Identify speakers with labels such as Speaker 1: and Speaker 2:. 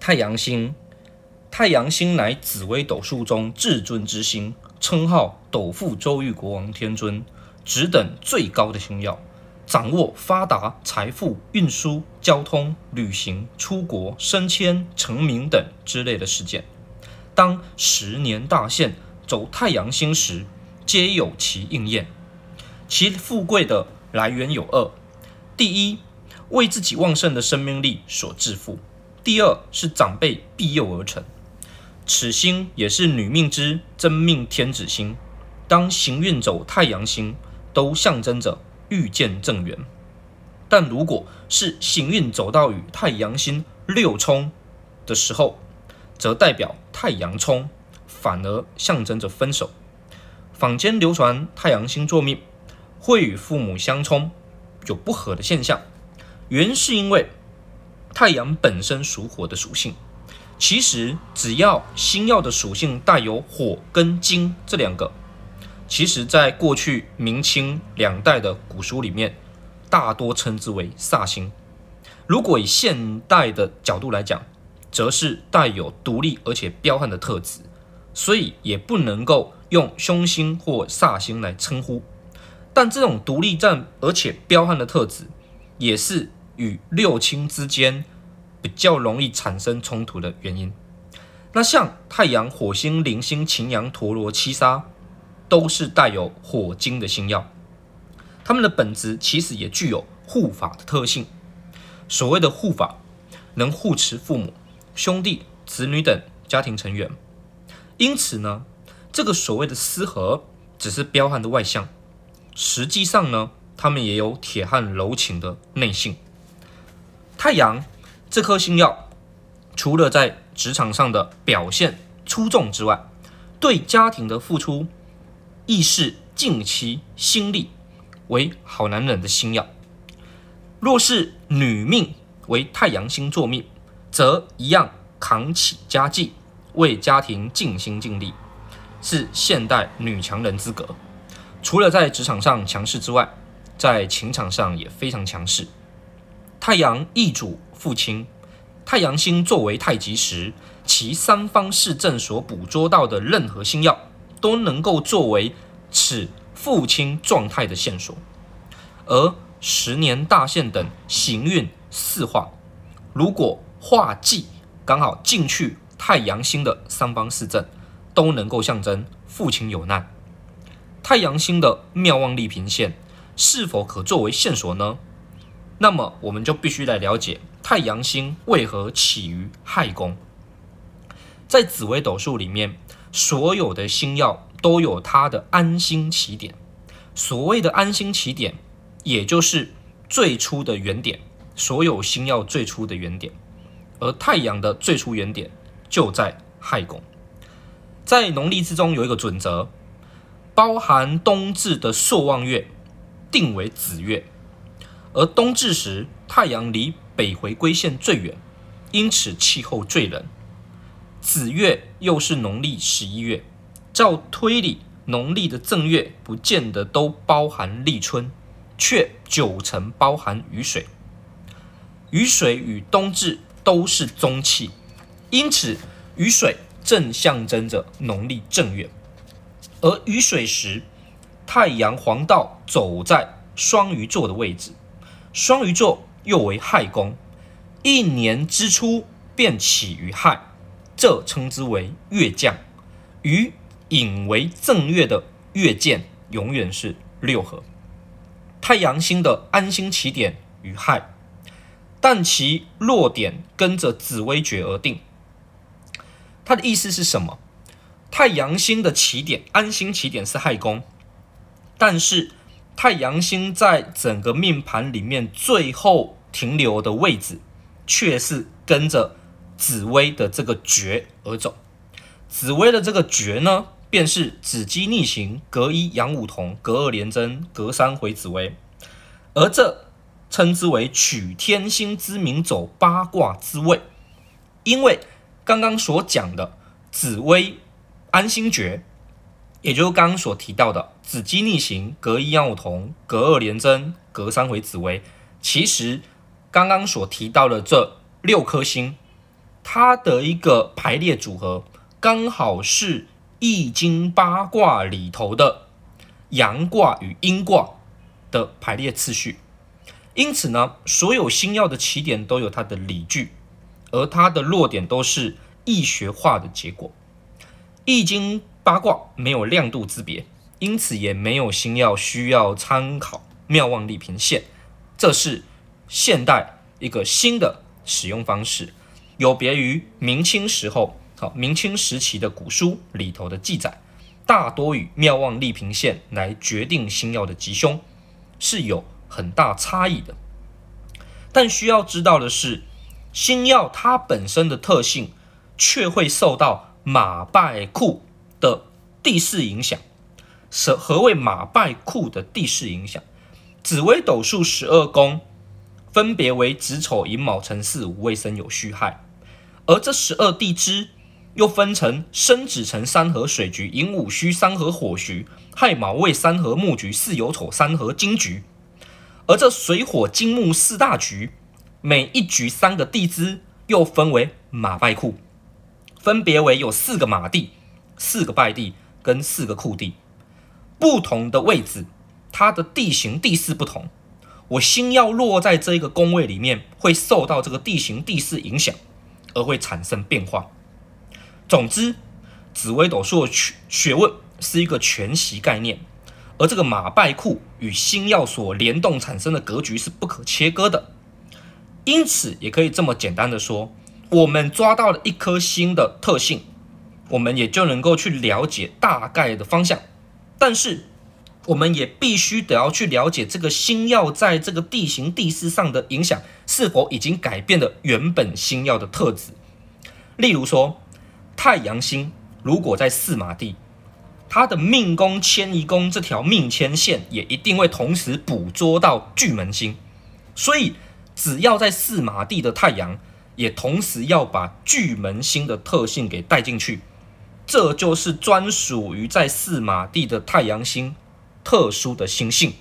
Speaker 1: 太阳星，太阳星乃紫微斗数中至尊之星，称号斗覆周玉国王天尊，职等最高的星曜，掌握发达、财富、运输、交通、旅行、出国、升迁、成名等之类的事件。当十年大限走太阳星时，皆有其应验。其富贵的来源有二：第一，为自己旺盛的生命力所致富；第二是长辈庇佑而成。此星也是女命之真命天子星。当行运走太阳星，都象征着遇见正缘；但如果是行运走到与太阳星六冲的时候，则代表太阳冲，反而象征着分手。坊间流传太阳星座命。会与父母相冲，有不和的现象，原是因为太阳本身属火的属性。其实只要星曜的属性带有火跟金这两个，其实在过去明清两代的古书里面，大多称之为煞星。如果以现代的角度来讲，则是带有独立而且彪悍的特质，所以也不能够用凶星或煞星来称呼。但这种独立战而且彪悍的特质，也是与六亲之间比较容易产生冲突的原因。那像太阳、火星、铃星、擎羊、陀罗、七杀，都是带有火金的星曜，它们的本质其实也具有护法的特性。所谓的护法，能护持父母、兄弟、子女等家庭成员。因此呢，这个所谓的失和，只是彪悍的外向。实际上呢，他们也有铁汉柔情的内性。太阳这颗星曜，除了在职场上的表现出众之外，对家庭的付出亦是尽其心力，为好男人的星曜。若是女命为太阳星座命，则一样扛起家计，为家庭尽心尽力，是现代女强人之格。除了在职场上强势之外，在情场上也非常强势。太阳易主父亲，太阳星作为太极时，其三方四正所捕捉到的任何星曜，都能够作为此父亲状态的线索。而十年大限等行运四化，如果化忌刚好进去太阳星的三方四正，都能够象征父亲有难。太阳星的妙望利平线是否可作为线索呢？那么我们就必须来了解太阳星为何起于亥宫。在紫微斗数里面，所有的星曜都有它的安星起点。所谓的安星起点，也就是最初的原点，所有星曜最初的原点。而太阳的最初原点就在亥宫。在农历之中有一个准则。包含冬至的朔望月定为子月，而冬至时太阳离北回归线最远，因此气候最冷。子月又是农历十一月，照推理，农历的正月不见得都包含立春，却九成包含雨水。雨水与冬至都是中气，因此雨水正象征着农历正月。而雨水时，太阳黄道走在双鱼座的位置，双鱼座又为亥宫，一年之初便起于亥，这称之为月降。与引为正月的月见，永远是六合。太阳星的安星起点于亥，但其落点跟着紫微诀而定。它的意思是什么？太阳星的起点，安星起点是亥宫，但是太阳星在整个命盘里面最后停留的位置，却是跟着紫薇的这个诀而走。紫薇的这个诀呢，便是子鸡逆行，隔一阳武同，隔二廉贞，隔三回紫薇，而这称之为取天星之名走八卦之位，因为刚刚所讲的紫薇。安星诀，也就是刚刚所提到的子鸡逆行，隔一阳武同，隔二连针，隔三回紫薇。其实刚刚所提到的这六颗星，它的一个排列组合刚好是《易经》八卦里头的阳卦与阴卦的排列次序。因此呢，所有星曜的起点都有它的理据，而它的落点都是易学化的结果。《易经》八卦没有亮度之别，因此也没有星曜需要参考庙旺历平线。这是现代一个新的使用方式，有别于明清时候，好，明清时期的古书里头的记载，大多以庙旺历平线来决定星曜的吉凶，是有很大差异的。但需要知道的是，星曜它本身的特性，却会受到马拜库地势影响。何何谓马败库的地势影响？紫微斗数十二宫分别为子丑寅卯辰巳午未申酉戌亥，而这十二地支又分成申子辰三合水局、寅午戌三合火局、亥卯未三合木局、巳酉丑三合金局。而这水火金木四大局，每一局三个地支又分为马败库，分别为有四个马地、四个败地跟四个库地，不同的位置。它的地形地势不同，我星耀落在这一个宫位里面，会受到这个地形地势影响，而会产生变化。总之，紫微斗数的学问是一个全息概念，而这个马败库与星曜所联动产生的格局是不可切割的。因此，也可以这么简单的说，我们抓到了一颗星的特性，我们也就能够去了解大概的方向。但是，我们也必须得要去了解这个星曜在这个地形地势上的影响，是否已经改变了原本星曜的特质。例如说，太阳星如果在四马地，它的命宫迁移宫这条命迁线也一定会同时捕捉到巨门星，所以只要在四马地的太阳，也同时要把巨门星的特性给带进去，这就是专属于在四马地的太阳星特殊的星性。